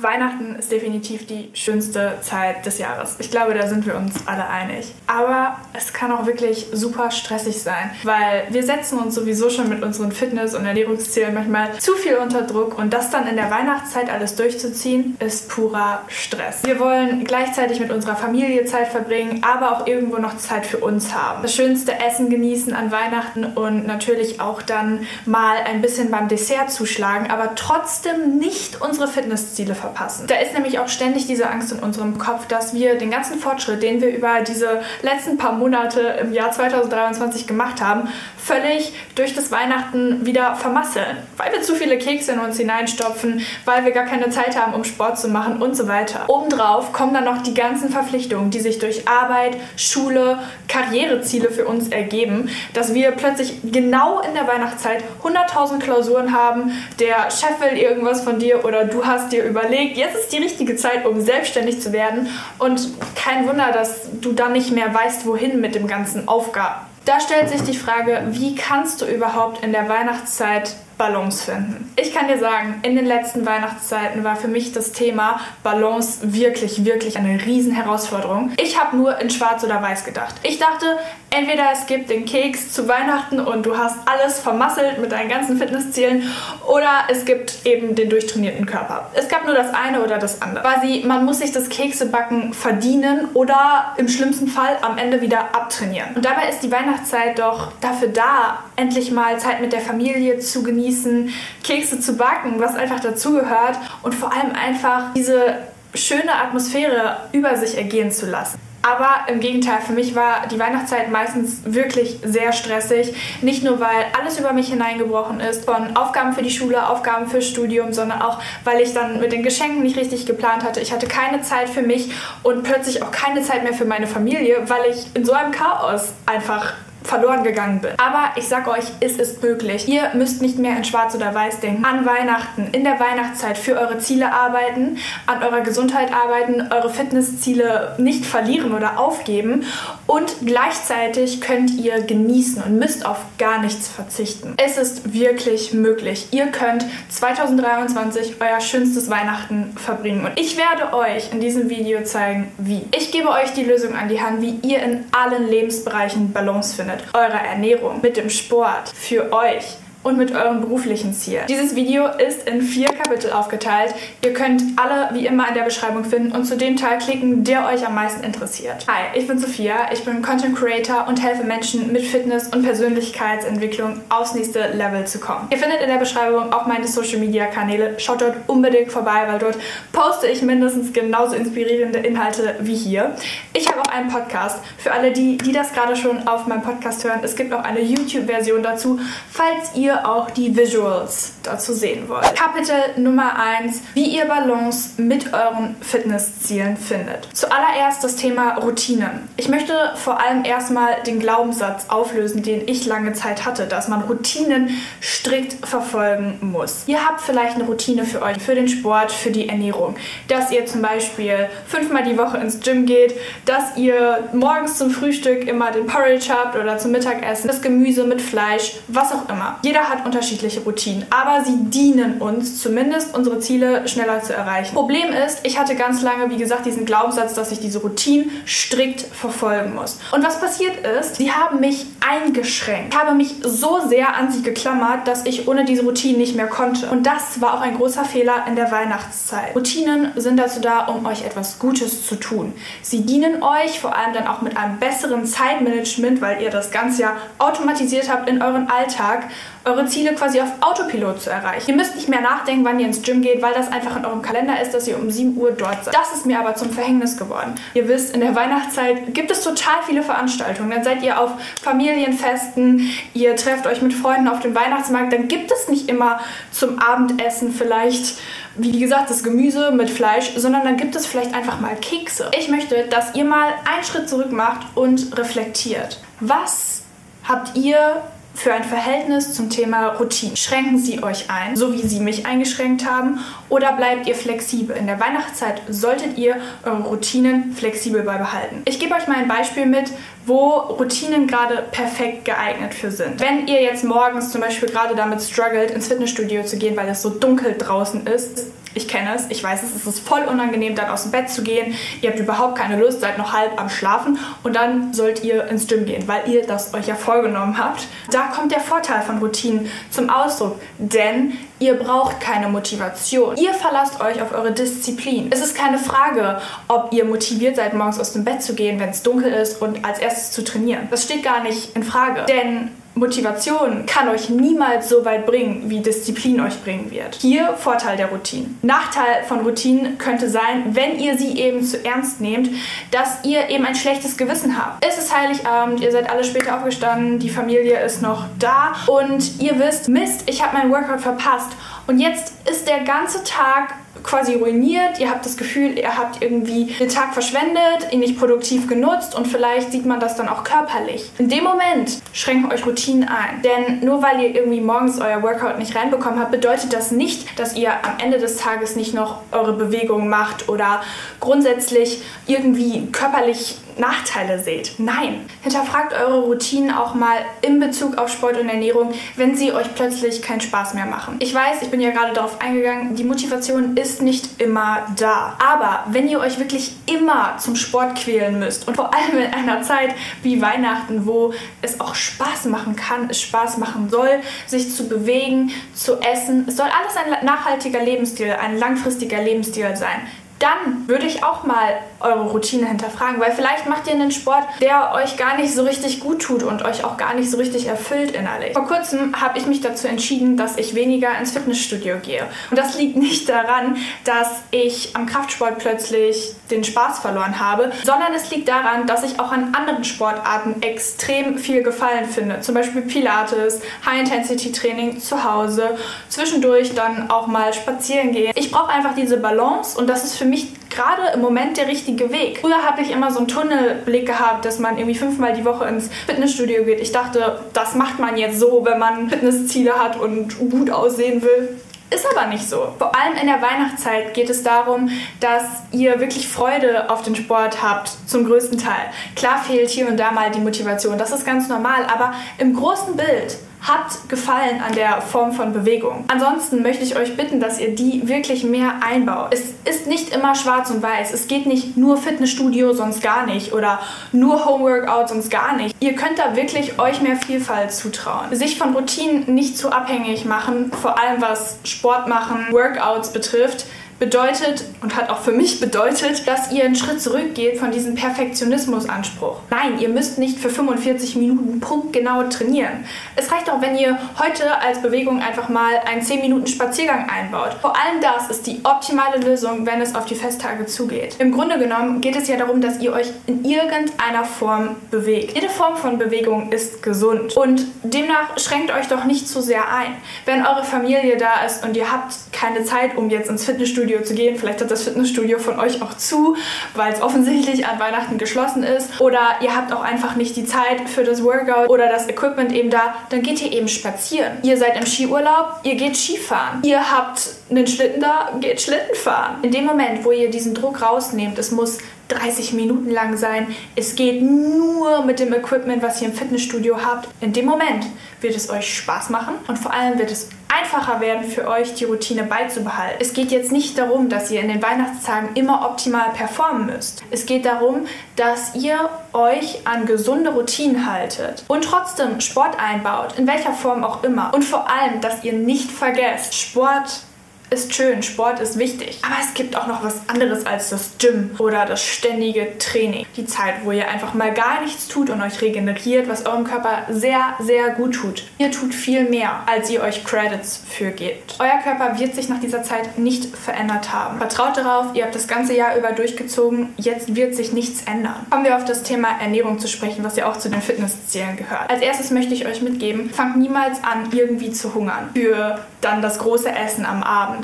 Weihnachten ist definitiv die schönste Zeit des Jahres. Ich glaube, da sind wir uns alle einig. Aber es kann auch wirklich super stressig sein, weil wir setzen uns sowieso schon mit unseren Fitness- und Ernährungszielen manchmal zu viel unter Druck und das dann in der Weihnachtszeit alles durchzuziehen, ist purer Stress. Wir wollen gleichzeitig mit unserer Familie Zeit verbringen, aber auch irgendwo noch Zeit für uns haben. Das schönste Essen genießen an Weihnachten und natürlich auch dann mal ein bisschen beim Dessert zuschlagen, aber trotzdem nicht unsere Fitnessziele verpassen verpassen. Da ist nämlich auch ständig diese Angst in unserem Kopf, dass wir den ganzen Fortschritt, den wir über diese letzten paar Monate im Jahr 2023 gemacht haben, völlig durch das Weihnachten wieder vermasseln. Weil wir zu viele Kekse in uns hineinstopfen, weil wir gar keine Zeit haben, um Sport zu machen und so weiter. Obendrauf kommen dann noch die ganzen Verpflichtungen, die sich durch Arbeit, Schule, Karriereziele für uns ergeben, dass wir plötzlich genau in der Weihnachtszeit 100.000 Klausuren haben, der Chef will irgendwas von dir oder du hast dir überlegt, jetzt ist die richtige Zeit, um selbstständig zu werden und kein Wunder, dass du dann nicht mehr weißt, wohin mit dem ganzen Aufgaben. Da stellt sich die Frage, wie kannst du überhaupt in der Weihnachtszeit Balance finden. Ich kann dir sagen, in den letzten Weihnachtszeiten war für mich das Thema Balance wirklich, wirklich eine Riesenherausforderung. Ich habe nur in Schwarz oder Weiß gedacht. Ich dachte, entweder es gibt den Keks zu Weihnachten und du hast alles vermasselt mit deinen ganzen Fitnesszielen oder es gibt eben den durchtrainierten Körper. Es gab nur das eine oder das andere. Quasi, man muss sich das Keksebacken verdienen oder im schlimmsten Fall am Ende wieder abtrainieren. Und dabei ist die Weihnachtszeit doch dafür da, endlich mal Zeit mit der Familie zu genießen Kekse zu backen, was einfach dazugehört und vor allem einfach diese schöne Atmosphäre über sich ergehen zu lassen. Aber im Gegenteil, für mich war die Weihnachtszeit meistens wirklich sehr stressig. Nicht nur, weil alles über mich hineingebrochen ist, von Aufgaben für die Schule, Aufgaben fürs Studium, sondern auch, weil ich dann mit den Geschenken nicht richtig geplant hatte. Ich hatte keine Zeit für mich und plötzlich auch keine Zeit mehr für meine Familie, weil ich in so einem Chaos einfach verloren gegangen bin. Aber ich sage euch, es ist möglich. Ihr müsst nicht mehr in Schwarz oder Weiß denken. An Weihnachten, in der Weihnachtszeit für eure Ziele arbeiten, an eurer Gesundheit arbeiten, eure Fitnessziele nicht verlieren oder aufgeben und gleichzeitig könnt ihr genießen und müsst auf gar nichts verzichten. Es ist wirklich möglich. Ihr könnt 2023 euer schönstes Weihnachten verbringen und ich werde euch in diesem Video zeigen, wie. Ich gebe euch die Lösung an die Hand, wie ihr in allen Lebensbereichen Balance findet mit eurer Ernährung, mit dem Sport, für euch und mit euren beruflichen Zielen. Dieses Video ist in vier Kapitel aufgeteilt. Ihr könnt alle wie immer in der Beschreibung finden und zu dem Teil klicken, der euch am meisten interessiert. Hi, ich bin Sophia, ich bin Content Creator und helfe Menschen mit Fitness und Persönlichkeitsentwicklung aufs nächste Level zu kommen. Ihr findet in der Beschreibung auch meine Social Media Kanäle. Schaut dort unbedingt vorbei, weil dort poste ich mindestens genauso inspirierende Inhalte wie hier. Ich habe auch einen Podcast für alle die, die das gerade schon auf meinem Podcast hören. Es gibt auch eine YouTube-Version dazu, falls ihr auch die Visuals dazu sehen wollt. Kapitel Nummer 1, wie ihr Balance mit euren Fitnesszielen findet. Zuallererst das Thema Routinen. Ich möchte vor allem erstmal den Glaubenssatz auflösen, den ich lange Zeit hatte, dass man Routinen strikt verfolgen muss. Ihr habt vielleicht eine Routine für euch, für den Sport, für die Ernährung. Dass ihr zum Beispiel fünfmal die Woche ins Gym geht, dass ihr morgens zum Frühstück immer den Porridge habt oder zum Mittagessen das Gemüse mit Fleisch, was auch immer. Jeder jeder hat unterschiedliche Routinen, aber sie dienen uns, zumindest unsere Ziele schneller zu erreichen. Problem ist, ich hatte ganz lange, wie gesagt, diesen Glaubenssatz, dass ich diese Routinen strikt verfolgen muss. Und was passiert ist, sie haben mich eingeschränkt. Ich habe mich so sehr an sie geklammert, dass ich ohne diese Routinen nicht mehr konnte. Und das war auch ein großer Fehler in der Weihnachtszeit. Routinen sind dazu da, um euch etwas Gutes zu tun. Sie dienen euch vor allem dann auch mit einem besseren Zeitmanagement, weil ihr das Ganze ja automatisiert habt in euren Alltag eure Ziele quasi auf Autopilot zu erreichen. Ihr müsst nicht mehr nachdenken, wann ihr ins Gym geht, weil das einfach in eurem Kalender ist, dass ihr um 7 Uhr dort seid. Das ist mir aber zum Verhängnis geworden. Ihr wisst, in der Weihnachtszeit gibt es total viele Veranstaltungen. Dann seid ihr auf Familienfesten, ihr trefft euch mit Freunden auf dem Weihnachtsmarkt. Dann gibt es nicht immer zum Abendessen vielleicht wie gesagt, das Gemüse mit Fleisch, sondern dann gibt es vielleicht einfach mal Kekse. Ich möchte, dass ihr mal einen Schritt zurück macht und reflektiert. Was habt ihr für ein Verhältnis zum Thema Routine? Schränken Sie euch ein, so wie Sie mich eingeschränkt haben, oder bleibt ihr flexibel? In der Weihnachtszeit solltet ihr eure Routinen flexibel beibehalten. Ich gebe euch mal ein Beispiel mit, wo Routinen gerade perfekt geeignet für sind. Wenn ihr jetzt morgens zum Beispiel gerade damit struggelt, ins Fitnessstudio zu gehen, weil es so dunkel draußen ist, Ich kenne es, ich weiß es, es ist voll unangenehm, dann aus dem Bett zu gehen. Ihr habt überhaupt keine Lust, seid noch halb am Schlafen und dann sollt ihr ins Gym gehen, weil ihr das euch ja vorgenommen habt. Da kommt der Vorteil von Routinen zum Ausdruck, denn ihr braucht keine Motivation. Ihr verlasst euch auf eure Disziplin. Es ist keine Frage, ob ihr motiviert seid, morgens aus dem Bett zu gehen, wenn es dunkel ist und als erstes zu trainieren. Das steht gar nicht in Frage, denn Motivation kann euch niemals so weit bringen, wie Disziplin euch bringen wird. Hier Vorteil der Routinen. Nachteil von Routinen könnte sein, wenn ihr sie eben zu ernst nehmt, dass ihr eben ein schlechtes Gewissen habt. Es ist Heiligabend, ihr seid alle später aufgestanden, die Familie ist noch da und ihr wisst, Mist, ich habe meinen Workout verpasst. Und jetzt ist der ganze Tag quasi ruiniert. Ihr habt das Gefühl, ihr habt irgendwie den Tag verschwendet, ihn nicht produktiv genutzt und vielleicht sieht man das dann auch körperlich. In dem Moment schränken euch Routinen ein. Denn nur weil ihr irgendwie morgens euer Workout nicht reinbekommen habt, bedeutet das nicht, dass ihr am Ende des Tages nicht noch eure Bewegungen macht oder grundsätzlich irgendwie körperlich Nachteile seht. Nein, hinterfragt eure Routinen auch mal in Bezug auf Sport und Ernährung, wenn sie euch plötzlich keinen Spaß mehr machen. Ich weiß, ich bin ja gerade darauf eingegangen, die Motivation ist nicht immer da. Aber wenn ihr euch wirklich immer zum Sport quälen müsst und vor allem in einer Zeit wie Weihnachten, wo es auch Spaß machen kann, es Spaß machen soll, sich zu bewegen, zu essen, es soll alles ein nachhaltiger Lebensstil, ein langfristiger Lebensstil sein dann würde ich auch mal eure Routine hinterfragen, weil vielleicht macht ihr einen Sport, der euch gar nicht so richtig gut tut und euch auch gar nicht so richtig erfüllt innerlich. Vor kurzem habe ich mich dazu entschieden, dass ich weniger ins Fitnessstudio gehe. Und das liegt nicht daran, dass ich am Kraftsport plötzlich den Spaß verloren habe, sondern es liegt daran, dass ich auch an anderen Sportarten extrem viel Gefallen finde. Zum Beispiel Pilates, High-Intensity-Training zu Hause, zwischendurch dann auch mal spazieren gehen. Ich brauche einfach diese Balance und das ist für mich gerade im Moment der richtige Weg. Früher habe ich immer so einen Tunnelblick gehabt, dass man irgendwie fünfmal die Woche ins Fitnessstudio geht. Ich dachte, das macht man jetzt so, wenn man Fitnessziele hat und gut aussehen will. Ist aber nicht so. Vor allem in der Weihnachtszeit geht es darum, dass ihr wirklich Freude auf den Sport habt, zum größten Teil. Klar fehlt hier und da mal die Motivation, das ist ganz normal, aber im großen Bild hat Gefallen an der Form von Bewegung. Ansonsten möchte ich euch bitten, dass ihr die wirklich mehr einbaut. Es ist nicht immer schwarz und weiß. Es geht nicht nur Fitnessstudio, sonst gar nicht oder nur Homeworkout, sonst gar nicht. Ihr könnt da wirklich euch mehr Vielfalt zutrauen. Sich von Routinen nicht zu abhängig machen, vor allem was Sport machen, Workouts betrifft bedeutet und hat auch für mich bedeutet, dass ihr einen Schritt zurückgeht von diesem Perfektionismusanspruch. Nein, ihr müsst nicht für 45 Minuten punktgenau trainieren. Es reicht auch, wenn ihr heute als Bewegung einfach mal einen 10 Minuten Spaziergang einbaut. Vor allem das ist die optimale Lösung, wenn es auf die Festtage zugeht. Im Grunde genommen geht es ja darum, dass ihr euch in irgendeiner Form bewegt. Jede Form von Bewegung ist gesund und demnach schränkt euch doch nicht zu sehr ein. Wenn eure Familie da ist und ihr habt keine Zeit, um jetzt ins Fitnessstudio Fitnessstudio zu gehen. Vielleicht hat das Fitnessstudio von euch auch zu, weil es offensichtlich an Weihnachten geschlossen ist. Oder ihr habt auch einfach nicht die Zeit für das Workout oder das Equipment eben da. Dann geht ihr eben spazieren. Ihr seid im Skiurlaub, ihr geht Skifahren. Ihr habt einen Schlitten da, geht Schlitten fahren. In dem Moment, wo ihr diesen Druck rausnehmt, es muss 30 Minuten lang sein. Es geht nur mit dem Equipment, was ihr im Fitnessstudio habt. In dem Moment wird es euch Spaß machen und vor allem wird es einfacher werden für euch, die Routine beizubehalten. Es geht jetzt nicht darum, dass ihr in den Weihnachtstagen immer optimal performen müsst. Es geht darum, dass ihr euch an gesunde Routinen haltet und trotzdem Sport einbaut, in welcher Form auch immer. Und vor allem, dass ihr nicht vergesst, Sport ist schön, Sport ist wichtig. Aber es gibt auch noch was anderes als das Gym oder das ständige Training. Die Zeit, wo ihr einfach mal gar nichts tut und euch regeneriert, was eurem Körper sehr, sehr gut tut. Ihr tut viel mehr, als ihr euch Credits für gebt. Euer Körper wird sich nach dieser Zeit nicht verändert haben. Vertraut darauf, ihr habt das ganze Jahr über durchgezogen, jetzt wird sich nichts ändern. Kommen wir auf das Thema Ernährung zu sprechen, was ja auch zu den Fitnesszielen gehört. Als erstes möchte ich euch mitgeben, fangt niemals an, irgendwie zu hungern. Für dann das große Essen am Abend.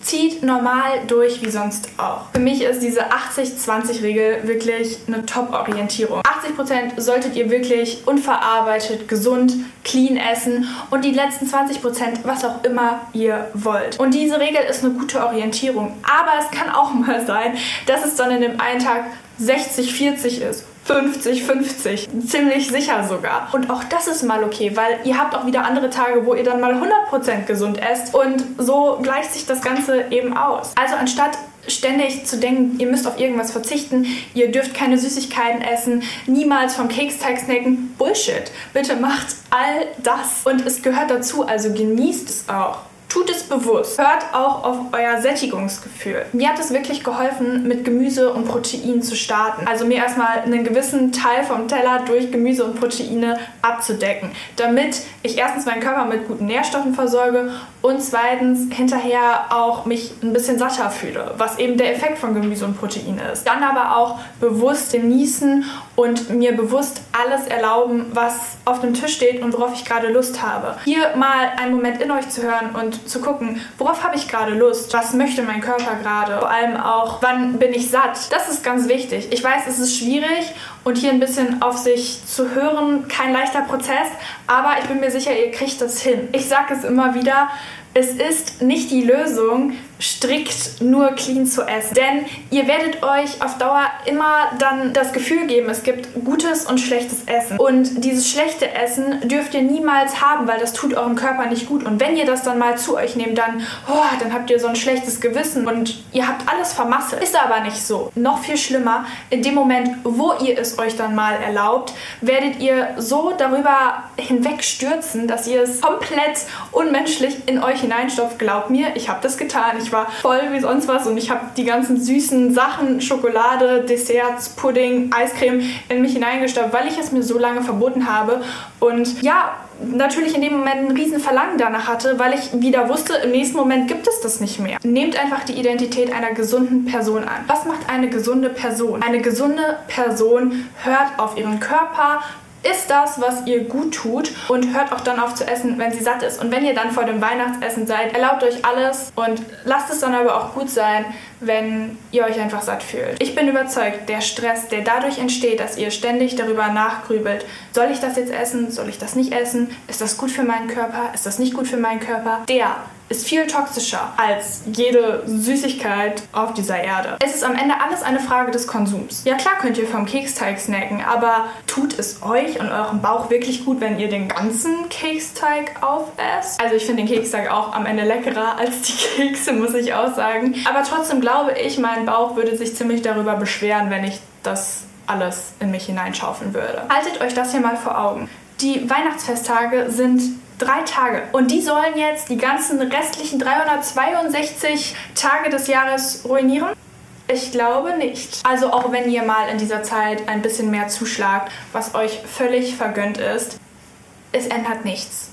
Zieht normal durch wie sonst auch. Für mich ist diese 80-20-Regel wirklich eine Top-Orientierung. 80% solltet ihr wirklich unverarbeitet, gesund, clean essen und die letzten 20% was auch immer ihr wollt. Und diese Regel ist eine gute Orientierung. Aber es kann auch mal sein, dass es dann in dem einen Tag 60-40 ist 50-50. Ziemlich sicher sogar. Und auch das ist mal okay, weil ihr habt auch wieder andere Tage, wo ihr dann mal 100% gesund esst und so gleicht sich das Ganze eben aus. Also anstatt ständig zu denken, ihr müsst auf irgendwas verzichten, ihr dürft keine Süßigkeiten essen, niemals vom Keksteig snacken. Bullshit. Bitte macht all das. Und es gehört dazu, also genießt es auch. Tut es bewusst. Hört auch auf euer Sättigungsgefühl. Mir hat es wirklich geholfen, mit Gemüse und Protein zu starten. Also mir erstmal einen gewissen Teil vom Teller durch Gemüse und Proteine abzudecken, damit ich erstens meinen Körper mit guten Nährstoffen versorge und zweitens hinterher auch mich ein bisschen satter fühle, was eben der Effekt von Gemüse und Protein ist. Dann aber auch bewusst genießen und mir bewusst alles erlauben, was auf dem Tisch steht und worauf ich gerade Lust habe. Hier mal einen Moment in euch zu hören und zu gucken, worauf habe ich gerade Lust? Was möchte mein Körper gerade? Vor allem auch, wann bin ich satt? Das ist ganz wichtig. Ich weiß, es ist schwierig und hier ein bisschen auf sich zu hören, kein leichter Prozess, aber ich bin mir sicher, ihr kriegt das hin. Ich sage es immer wieder, es ist nicht die Lösung, strikt nur clean zu essen. Denn ihr werdet euch auf Dauer immer dann das Gefühl geben, es gibt gutes und schlechtes Essen. Und dieses schlechte Essen dürft ihr niemals haben, weil das tut eurem Körper nicht gut. Und wenn ihr das dann mal zu euch nehmt, dann, oh, dann habt ihr so ein schlechtes Gewissen und ihr habt alles vermasselt. Ist aber nicht so. Noch viel schlimmer, in dem Moment, wo ihr es euch dann mal erlaubt, werdet ihr so darüber hinwegstürzen, dass ihr es komplett unmenschlich in euch hineinstopft. Glaubt mir, ich habe das getan. Ich war voll wie sonst was und ich habe die ganzen süßen Sachen, Schokolade, Desserts, Pudding, Eiscreme in mich hineingestopft, weil ich es mir so lange verboten habe. Und ja, natürlich in dem Moment ein riesen Verlangen danach hatte, weil ich wieder wusste, im nächsten Moment gibt es das nicht mehr. Nehmt einfach die Identität einer gesunden Person an. Was macht eine gesunde Person? Eine gesunde Person hört auf ihren Körper, isst das, was ihr gut tut. Und hört auch dann auf zu essen, wenn sie satt ist. Und wenn ihr dann vor dem Weihnachtsessen seid, erlaubt euch alles. Und lasst es dann aber auch gut sein, wenn ihr euch einfach satt fühlt. Ich bin überzeugt, der Stress, der dadurch entsteht, dass ihr ständig darüber nachgrübelt, soll ich das jetzt essen, soll ich das nicht essen, ist das gut für meinen Körper, ist das nicht gut für meinen Körper, der ist viel toxischer als jede Süßigkeit auf dieser Erde. Es ist am Ende alles eine Frage des Konsums. Ja klar könnt ihr vom Keksteig snacken, aber tut es euch und eurem Bauch wirklich gut, wenn ihr den ganzen Keksteig aufesst? Also ich finde den Keksteig auch am Ende leckerer als die Kekse, muss ich auch sagen. Aber trotzdem glaube ich, mein Bauch würde sich ziemlich darüber beschweren, wenn ich das alles in mich hineinschaufeln würde. Haltet euch das hier mal vor Augen. Die Weihnachtsfesttage sind drei Tage. Und die sollen jetzt die ganzen restlichen 362 Tage des Jahres ruinieren? Ich glaube nicht. Also auch wenn ihr mal in dieser Zeit ein bisschen mehr zuschlagt, was euch völlig vergönnt ist, es ändert nichts.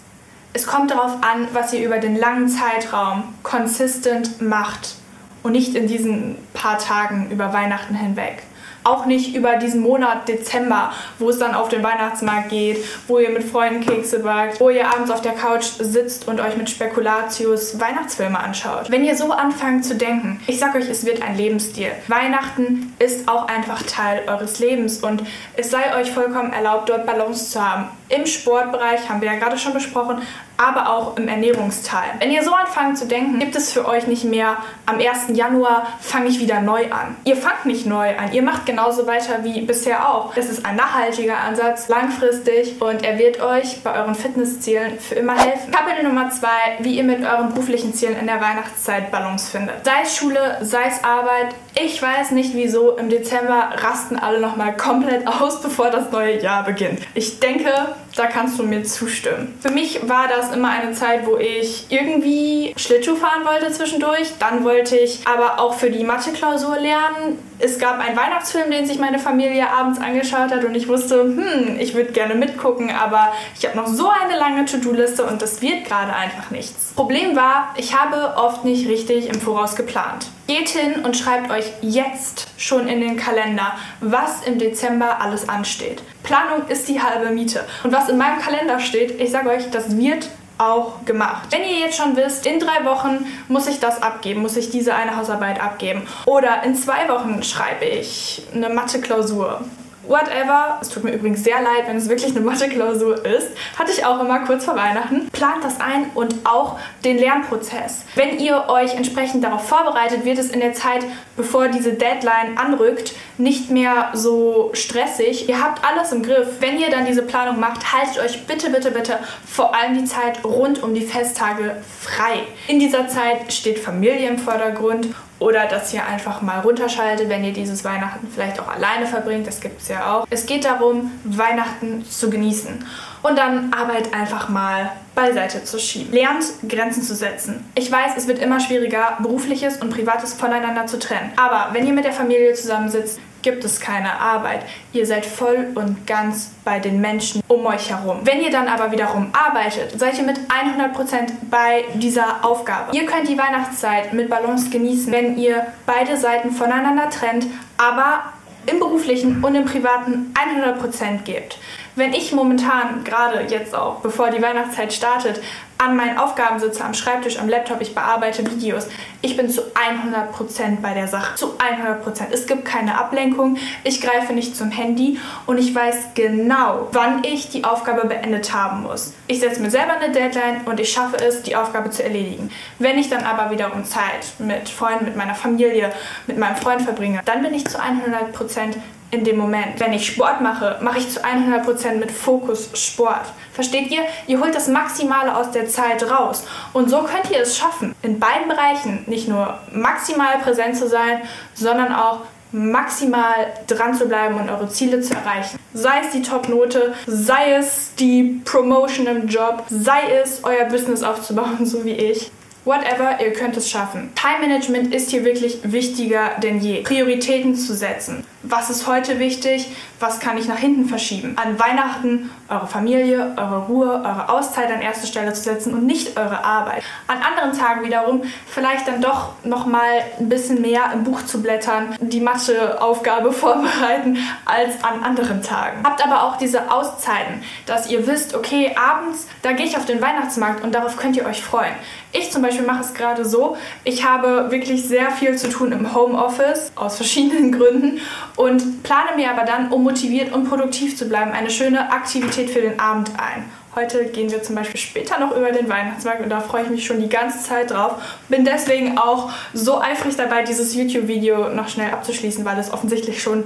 Es kommt darauf an, was ihr über den langen Zeitraum konsistent macht und nicht in diesen paar Tagen über Weihnachten hinweg auch nicht über diesen Monat Dezember, wo es dann auf den Weihnachtsmarkt geht, wo ihr mit Freunden Kekse backt, wo ihr abends auf der Couch sitzt und euch mit Spekulatius Weihnachtsfilme anschaut. Wenn ihr so anfangt zu denken, ich sag euch, es wird ein Lebensstil. Weihnachten ist auch einfach Teil eures Lebens und es sei euch vollkommen erlaubt, dort Balance zu haben. Im Sportbereich haben wir ja gerade schon besprochen, aber auch im Ernährungsteil. Wenn ihr so anfangt zu denken, gibt es für euch nicht mehr am 1. Januar fange ich wieder neu an. Ihr fangt nicht neu an, ihr macht genauso weiter wie bisher auch. Das ist ein nachhaltiger Ansatz, langfristig und er wird euch bei euren Fitnesszielen für immer helfen. Kapitel Nummer 2, wie ihr mit euren beruflichen Zielen in der Weihnachtszeit Balance findet. Sei es Schule, sei es Arbeit, ich weiß nicht wieso, im Dezember rasten alle nochmal komplett aus, bevor das neue Jahr beginnt. Ich denke, da kannst du mir zustimmen. Für mich war das immer eine Zeit, wo ich irgendwie Schlittschuh fahren wollte zwischendurch. Dann wollte ich aber auch für die Mathe-Klausur lernen. Es gab einen Weihnachtsfilm, den sich meine Familie abends angeschaut hat und ich wusste, hm, ich würde gerne mitgucken, aber ich habe noch so eine lange To-Do-Liste und das wird gerade einfach nichts. Problem war, ich habe oft nicht richtig im Voraus geplant. Geht hin und schreibt euch jetzt schon in den Kalender, was im Dezember alles ansteht. Planung ist die halbe Miete. Und was in meinem Kalender steht, ich sage euch, das wird auch gemacht. Wenn ihr jetzt schon wisst, in drei Wochen muss ich das abgeben, muss ich diese eine Hausarbeit abgeben. Oder in zwei Wochen schreibe ich eine Mathe-Klausur whatever. Es tut mir übrigens sehr leid, wenn es wirklich eine Mathe-Klausur ist. Hatte ich auch immer kurz vor Weihnachten. Plant das ein und auch den Lernprozess. Wenn ihr euch entsprechend darauf vorbereitet, wird es in der Zeit, bevor diese Deadline anrückt, nicht mehr so stressig. Ihr habt alles im Griff. Wenn ihr dann diese Planung macht, haltet euch bitte, bitte, bitte vor allem die Zeit rund um die Festtage frei. In dieser Zeit steht Familie im Vordergrund oder dass ihr einfach mal runterschaltet, wenn ihr dieses Weihnachten vielleicht auch alleine verbringt. Das gibt es ja auch. Es geht darum, Weihnachten zu genießen und dann Arbeit einfach mal beiseite zu schieben. Lernt Grenzen zu setzen. Ich weiß, es wird immer schwieriger, berufliches und privates voneinander zu trennen. Aber wenn ihr mit der Familie zusammensitzt, gibt es keine Arbeit. Ihr seid voll und ganz bei den Menschen um euch herum. Wenn ihr dann aber wiederum arbeitet, seid ihr mit 100% bei dieser Aufgabe. Ihr könnt die Weihnachtszeit mit Balance genießen, wenn ihr beide Seiten voneinander trennt, aber im beruflichen und im privaten 100% gebt. Wenn ich momentan, gerade jetzt auch, bevor die Weihnachtszeit startet, an meinen Aufgaben sitze, am Schreibtisch, am Laptop, ich bearbeite Videos, ich bin zu 100% bei der Sache. Zu 100%. Es gibt keine Ablenkung, ich greife nicht zum Handy und ich weiß genau, wann ich die Aufgabe beendet haben muss. Ich setze mir selber eine Deadline und ich schaffe es, die Aufgabe zu erledigen. Wenn ich dann aber wiederum Zeit mit Freunden, mit meiner Familie, mit meinem Freund verbringe, dann bin ich zu 100% in dem Moment. Wenn ich Sport mache, mache ich zu 100% mit Fokus Sport. Versteht ihr? Ihr holt das Maximale aus der Zeit raus. Und so könnt ihr es schaffen, in beiden Bereichen nicht nur maximal präsent zu sein, sondern auch maximal dran zu bleiben und eure Ziele zu erreichen. Sei es die Top-Note, sei es die Promotion im Job, sei es euer Business aufzubauen, so wie ich. Whatever, ihr könnt es schaffen. Time Management ist hier wirklich wichtiger denn je. Prioritäten zu setzen. Was ist heute wichtig? Was kann ich nach hinten verschieben? An Weihnachten eure Familie, eure Ruhe, eure Auszeit an erste Stelle zu setzen und nicht eure Arbeit. An anderen Tagen wiederum vielleicht dann doch noch mal ein bisschen mehr im Buch zu blättern, die Matheaufgabe vorbereiten als an anderen Tagen. Habt aber auch diese Auszeiten, dass ihr wisst, okay, abends, da gehe ich auf den Weihnachtsmarkt und darauf könnt ihr euch freuen. Ich zum Beispiel mache es gerade so, ich habe wirklich sehr viel zu tun im Homeoffice, aus verschiedenen Gründen, und plane mir aber dann, um motiviert und produktiv zu bleiben, eine schöne Aktivität für den Abend ein. Heute gehen wir zum Beispiel später noch über den Weihnachtsmarkt und da freue ich mich schon die ganze Zeit drauf. Bin deswegen auch so eifrig dabei, dieses YouTube-Video noch schnell abzuschließen, weil es offensichtlich schon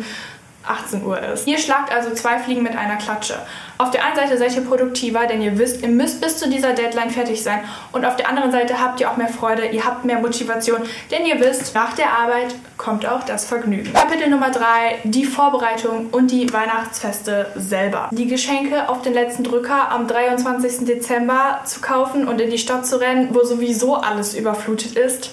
18 Uhr ist. Ihr schlagt also zwei Fliegen mit einer Klatsche. Auf der einen Seite seid ihr produktiver, denn ihr wisst, ihr müsst bis zu dieser Deadline fertig sein. Und auf der anderen Seite habt ihr auch mehr Freude, ihr habt mehr Motivation, denn ihr wisst, nach der Arbeit kommt auch das Vergnügen. Kapitel Nummer 3, die Vorbereitung und die Weihnachtsfeste selber. Die Geschenke auf den letzten Drücker am 23. Dezember zu kaufen und in die Stadt zu rennen, wo sowieso alles überflutet ist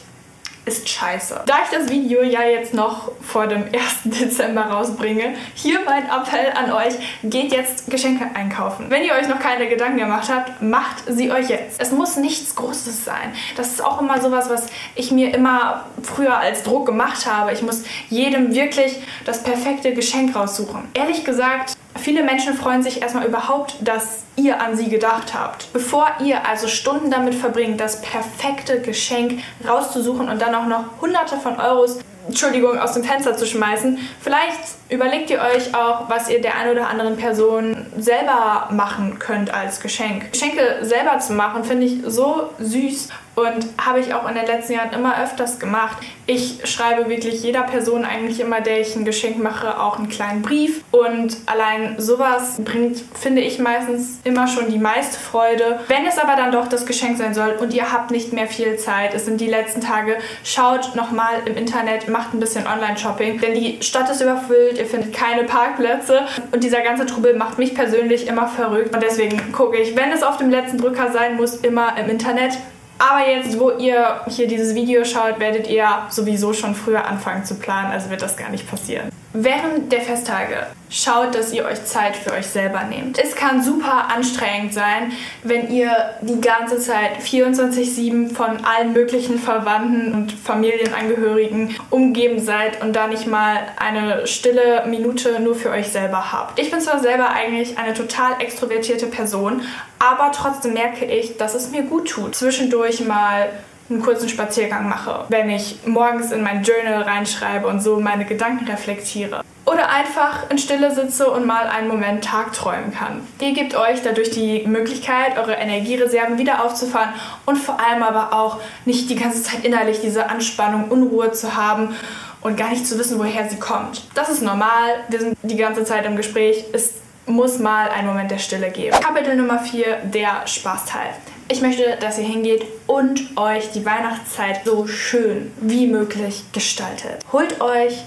ist scheiße. Da ich das Video ja jetzt noch vor dem 1. Dezember rausbringe, hier mein Appell an euch, geht jetzt Geschenke einkaufen. Wenn ihr euch noch keine Gedanken gemacht habt, macht sie euch jetzt. Es muss nichts Großes sein. Das ist auch immer sowas, was ich mir immer früher als Druck gemacht habe. Ich muss jedem wirklich das perfekte Geschenk raussuchen. Ehrlich gesagt, Viele Menschen freuen sich erstmal überhaupt, dass ihr an sie gedacht habt. Bevor ihr also Stunden damit verbringt, das perfekte Geschenk rauszusuchen und dann auch noch hunderte von Euros Entschuldigung, aus dem Fenster zu schmeißen. Vielleicht überlegt ihr euch auch, was ihr der ein oder anderen Person selber machen könnt als Geschenk. Geschenke selber zu machen, finde ich so süß und habe ich auch in den letzten Jahren immer öfters gemacht. Ich schreibe wirklich jeder Person eigentlich immer, der ich ein Geschenk mache, auch einen kleinen Brief. Und allein sowas bringt, finde ich, meistens immer schon die meiste Freude. Wenn es aber dann doch das Geschenk sein soll und ihr habt nicht mehr viel Zeit, es sind die letzten Tage, schaut nochmal im Internet, macht ein bisschen Online-Shopping. Denn die Stadt ist überfüllt, ihr findet keine Parkplätze. Und dieser ganze Trubel macht mich persönlich immer verrückt. Und deswegen gucke ich, wenn es auf dem letzten Drücker sein muss, immer im Internet. Aber jetzt, wo ihr hier dieses Video schaut, werdet ihr sowieso schon früher anfangen zu planen, also wird das gar nicht passieren. Während der Festtage schaut, dass ihr euch Zeit für euch selber nehmt. Es kann super anstrengend sein, wenn ihr die ganze Zeit 24-7 von allen möglichen Verwandten und Familienangehörigen umgeben seid und da nicht mal eine stille Minute nur für euch selber habt. Ich bin zwar selber eigentlich eine total extrovertierte Person, aber trotzdem merke ich, dass es mir gut tut, zwischendurch mal einen kurzen Spaziergang mache, wenn ich morgens in mein Journal reinschreibe und so meine Gedanken reflektiere. Oder einfach in Stille sitze und mal einen Moment tagträumen kann. Ihr gebt euch dadurch die Möglichkeit, eure Energiereserven wieder aufzufahren und vor allem aber auch nicht die ganze Zeit innerlich diese Anspannung, Unruhe zu haben und gar nicht zu wissen, woher sie kommt. Das ist normal, wir sind die ganze Zeit im Gespräch. Es muss mal einen Moment der Stille geben. Kapitel Nummer 4, der Spaßteil. Ich möchte, dass ihr hingeht und euch die Weihnachtszeit so schön wie möglich gestaltet. Holt euch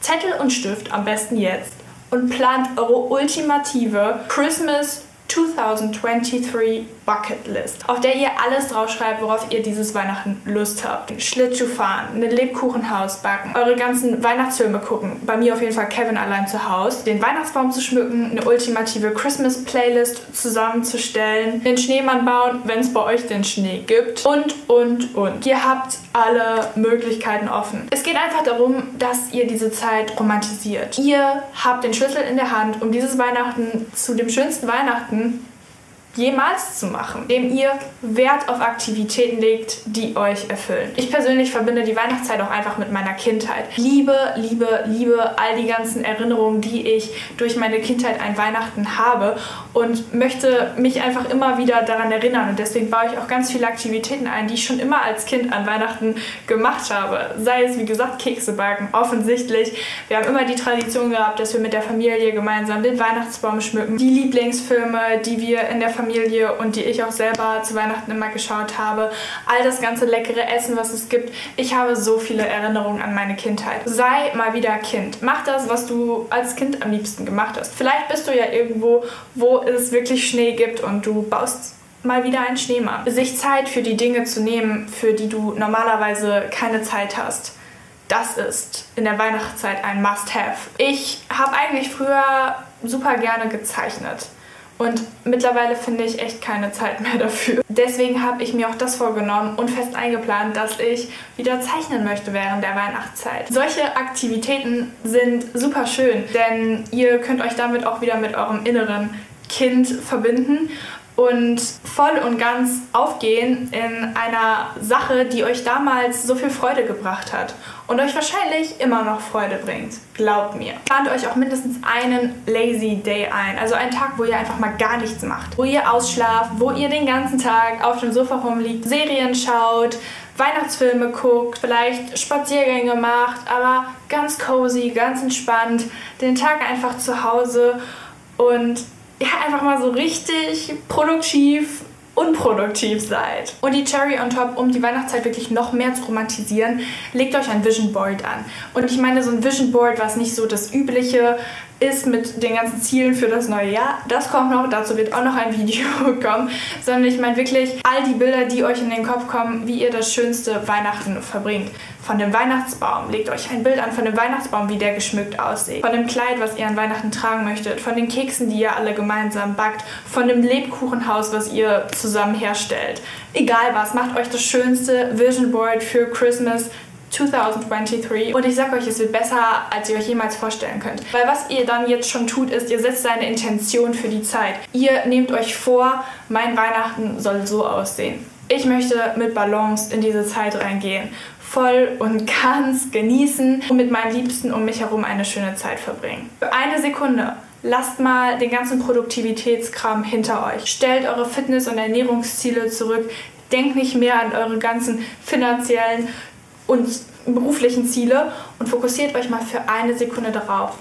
Zettel und Stift, am besten jetzt, und plant eure ultimative Christmas 2023 Bucket List, auf der ihr alles draufschreibt, worauf ihr dieses Weihnachten Lust habt. Schlittschuh fahren, ein Lebkuchenhaus backen, eure ganzen Weihnachtsfilme gucken. Bei mir auf jeden Fall Kevin allein zu Hause. Den Weihnachtsbaum zu schmücken, eine ultimative Christmas Playlist zusammenzustellen, den Schneemann bauen, wenn es bei euch den Schnee gibt und, und, und. Ihr habt alle Möglichkeiten offen. Es geht einfach darum, dass ihr diese Zeit romantisiert. Ihr habt den Schlüssel in der Hand, um dieses Weihnachten zu dem schönsten Weihnachten Garden jemals zu machen, indem ihr Wert auf Aktivitäten legt, die euch erfüllen. Ich persönlich verbinde die Weihnachtszeit auch einfach mit meiner Kindheit. Liebe, liebe, liebe all die ganzen Erinnerungen, die ich durch meine Kindheit ein Weihnachten habe und möchte mich einfach immer wieder daran erinnern und deswegen baue ich auch ganz viele Aktivitäten ein, die ich schon immer als Kind an Weihnachten gemacht habe. Sei es wie gesagt Kekse backen, offensichtlich. Wir haben immer die Tradition gehabt, dass wir mit der Familie gemeinsam den Weihnachtsbaum schmücken, die Lieblingsfilme, die wir in der Familie Familie und die ich auch selber zu Weihnachten immer geschaut habe. All das ganze leckere Essen, was es gibt. Ich habe so viele Erinnerungen an meine Kindheit. Sei mal wieder Kind. Mach das, was du als Kind am liebsten gemacht hast. Vielleicht bist du ja irgendwo, wo es wirklich Schnee gibt und du baust mal wieder einen Schneemann. Sich Zeit für die Dinge zu nehmen, für die du normalerweise keine Zeit hast. Das ist in der Weihnachtszeit ein Must-Have. Ich habe eigentlich früher super gerne gezeichnet. Und mittlerweile finde ich echt keine Zeit mehr dafür. Deswegen habe ich mir auch das vorgenommen und fest eingeplant, dass ich wieder zeichnen möchte während der Weihnachtszeit. Solche Aktivitäten sind super schön, denn ihr könnt euch damit auch wieder mit eurem inneren Kind verbinden und voll und ganz aufgehen in einer Sache, die euch damals so viel Freude gebracht hat und euch wahrscheinlich immer noch Freude bringt. Glaubt mir. Plant euch auch mindestens einen Lazy Day ein, also einen Tag, wo ihr einfach mal gar nichts macht, wo ihr ausschlaft, wo ihr den ganzen Tag auf dem Sofa rumliegt, Serien schaut, Weihnachtsfilme guckt, vielleicht Spaziergänge macht, aber ganz cozy, ganz entspannt, den Tag einfach zu Hause und ja, einfach mal so richtig produktiv unproduktiv seid. Und die Cherry on top, um die Weihnachtszeit wirklich noch mehr zu romantisieren, legt euch ein Vision Board an. Und ich meine so ein Vision Board, was nicht so das übliche ist mit den ganzen Zielen für das neue Jahr. Das kommt noch, dazu wird auch noch ein Video kommen, sondern ich meine wirklich all die Bilder, die euch in den Kopf kommen, wie ihr das schönste Weihnachten verbringt. Von dem Weihnachtsbaum, legt euch ein Bild an von dem Weihnachtsbaum, wie der geschmückt aussieht. Von dem Kleid, was ihr an Weihnachten tragen möchtet. Von den Keksen, die ihr alle gemeinsam backt. Von dem Lebkuchenhaus, was ihr zusammen herstellt. Egal was, macht euch das schönste Vision Board für Christmas 2023 und ich sag euch, es wird besser, als ihr euch jemals vorstellen könnt. Weil was ihr dann jetzt schon tut, ist, ihr setzt eine Intention für die Zeit. Ihr nehmt euch vor, mein Weihnachten soll so aussehen. Ich möchte mit Balance in diese Zeit reingehen, voll und ganz genießen und mit meinen Liebsten um mich herum eine schöne Zeit verbringen. Für eine Sekunde Lasst mal den ganzen Produktivitätskram hinter euch. Stellt eure Fitness- und Ernährungsziele zurück. Denkt nicht mehr an eure ganzen finanziellen und beruflichen Ziele und fokussiert euch mal für eine Sekunde darauf,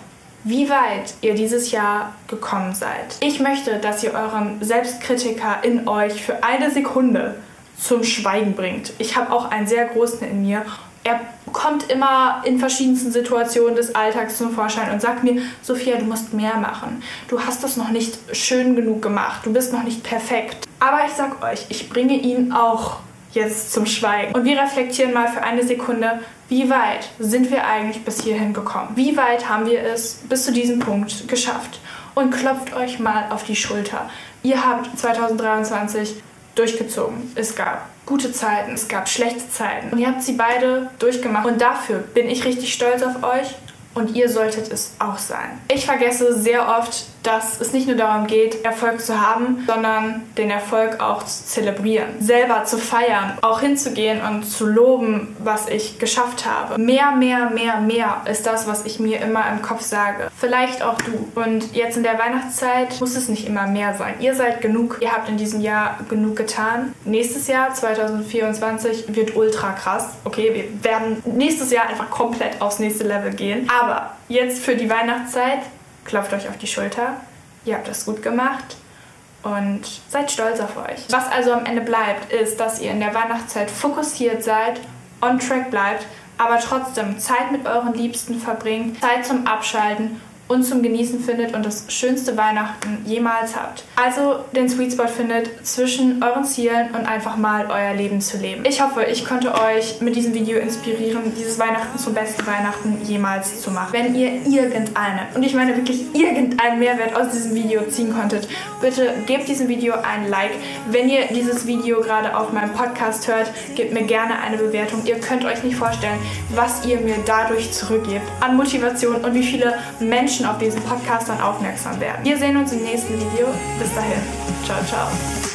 wie weit ihr dieses Jahr gekommen seid. Ich möchte, dass ihr euren Selbstkritiker in euch für eine Sekunde zum Schweigen bringt. Ich habe auch einen sehr großen in mir. Er kommt immer in verschiedensten Situationen des Alltags zum Vorschein und sagt mir, Sophia, du musst mehr machen. Du hast das noch nicht schön genug gemacht. Du bist noch nicht perfekt. Aber ich sag euch, ich bringe ihn auch jetzt zum Schweigen. Und wir reflektieren mal für eine Sekunde, wie weit sind wir eigentlich bis hierhin gekommen? Wie weit haben wir es bis zu diesem Punkt geschafft? Und klopft euch mal auf die Schulter. Ihr habt 2023 durchgezogen. Es gab gute Zeiten, es gab schlechte Zeiten. Und ihr habt sie beide durchgemacht. Und dafür bin ich richtig stolz auf euch und ihr solltet es auch sein. Ich vergesse sehr oft dass es nicht nur darum geht, Erfolg zu haben, sondern den Erfolg auch zu zelebrieren, selber zu feiern, auch hinzugehen und zu loben, was ich geschafft habe. Mehr, mehr, mehr, mehr ist das, was ich mir immer im Kopf sage. Vielleicht auch du. Und jetzt in der Weihnachtszeit muss es nicht immer mehr sein. Ihr seid genug. Ihr habt in diesem Jahr genug getan. Nächstes Jahr, 2024, wird ultra krass. Okay, wir werden nächstes Jahr einfach komplett aufs nächste Level gehen. Aber jetzt für die Weihnachtszeit klopft euch auf die Schulter. Ihr habt das gut gemacht und seid stolz auf euch. Was also am Ende bleibt, ist, dass ihr in der Weihnachtszeit fokussiert seid, on track bleibt, aber trotzdem Zeit mit euren Liebsten verbringt, Zeit zum Abschalten und zum Genießen findet und das schönste Weihnachten jemals habt. Also den Sweet Spot findet zwischen euren Zielen und einfach mal euer Leben zu leben. Ich hoffe, ich konnte euch mit diesem Video inspirieren, dieses Weihnachten zum besten Weihnachten jemals zu machen. Wenn ihr irgendeinen, und ich meine wirklich irgendeinen Mehrwert aus diesem Video ziehen konntet, bitte gebt diesem Video ein Like. Wenn ihr dieses Video gerade auf meinem Podcast hört, gebt mir gerne eine Bewertung. Ihr könnt euch nicht vorstellen, was ihr mir dadurch zurückgebt an Motivation und wie viele Menschen Menschen auf diesen Podcast dann aufmerksam werden. Wir sehen uns im nächsten Video. Bis dahin. Ciao, ciao.